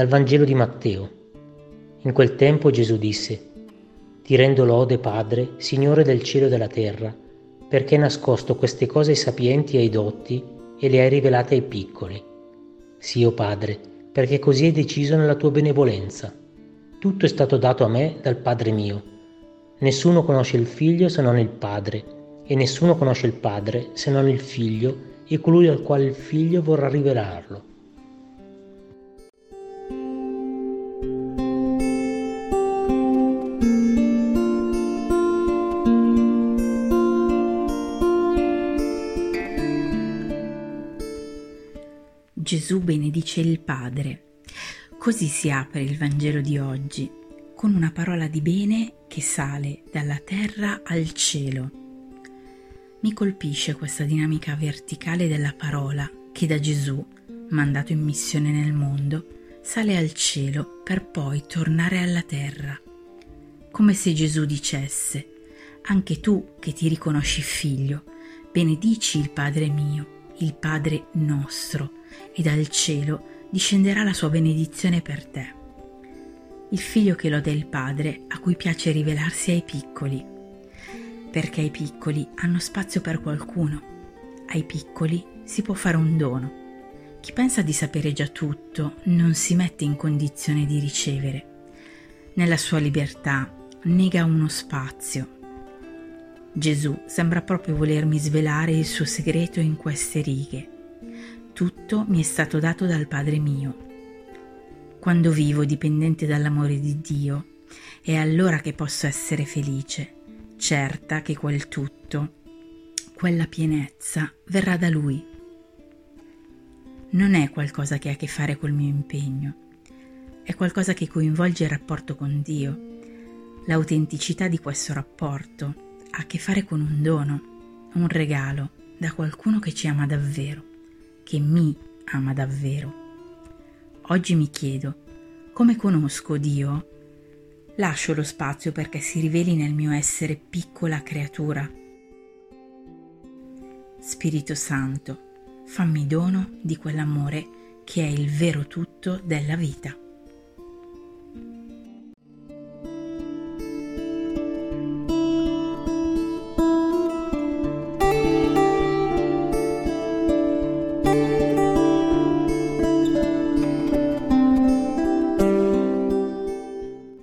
Dal Vangelo di Matteo. In quel tempo Gesù disse, Ti rendo lode, Padre, Signore del cielo e della terra, perché hai nascosto queste cose ai sapienti e ai dotti e le hai rivelate ai piccoli. Sì, o Padre, perché così hai deciso nella tua benevolenza. Tutto è stato dato a me dal Padre mio. Nessuno conosce il Figlio se non il Padre, e nessuno conosce il Padre se non il Figlio e colui al quale il Figlio vorrà rivelarlo. Gesù benedice il Padre. Così si apre il Vangelo di oggi, con una parola di bene che sale dalla terra al cielo. Mi colpisce questa dinamica verticale della parola che da Gesù, mandato in missione nel mondo, sale al cielo per poi tornare alla terra. Come se Gesù dicesse, anche tu che ti riconosci figlio, benedici il Padre mio, il Padre nostro, e dal cielo discenderà la sua benedizione per te. Il figlio che lode il padre a cui piace rivelarsi ai piccoli, perché i piccoli hanno spazio per qualcuno, ai piccoli si può fare un dono. Chi pensa di sapere già tutto non si mette in condizione di ricevere. Nella sua libertà nega uno spazio. Gesù sembra proprio volermi svelare il suo segreto in queste righe tutto mi è stato dato dal Padre mio. Quando vivo dipendente dall'amore di Dio, è allora che posso essere felice, certa che quel tutto, quella pienezza, verrà da Lui. Non è qualcosa che ha a che fare col mio impegno, è qualcosa che coinvolge il rapporto con Dio. L'autenticità di questo rapporto ha a che fare con un dono, un regalo da qualcuno che ci ama davvero che mi ama davvero. Oggi mi chiedo, come conosco Dio? Lascio lo spazio perché si riveli nel mio essere piccola creatura. Spirito Santo, fammi dono di quell'amore che è il vero tutto della vita.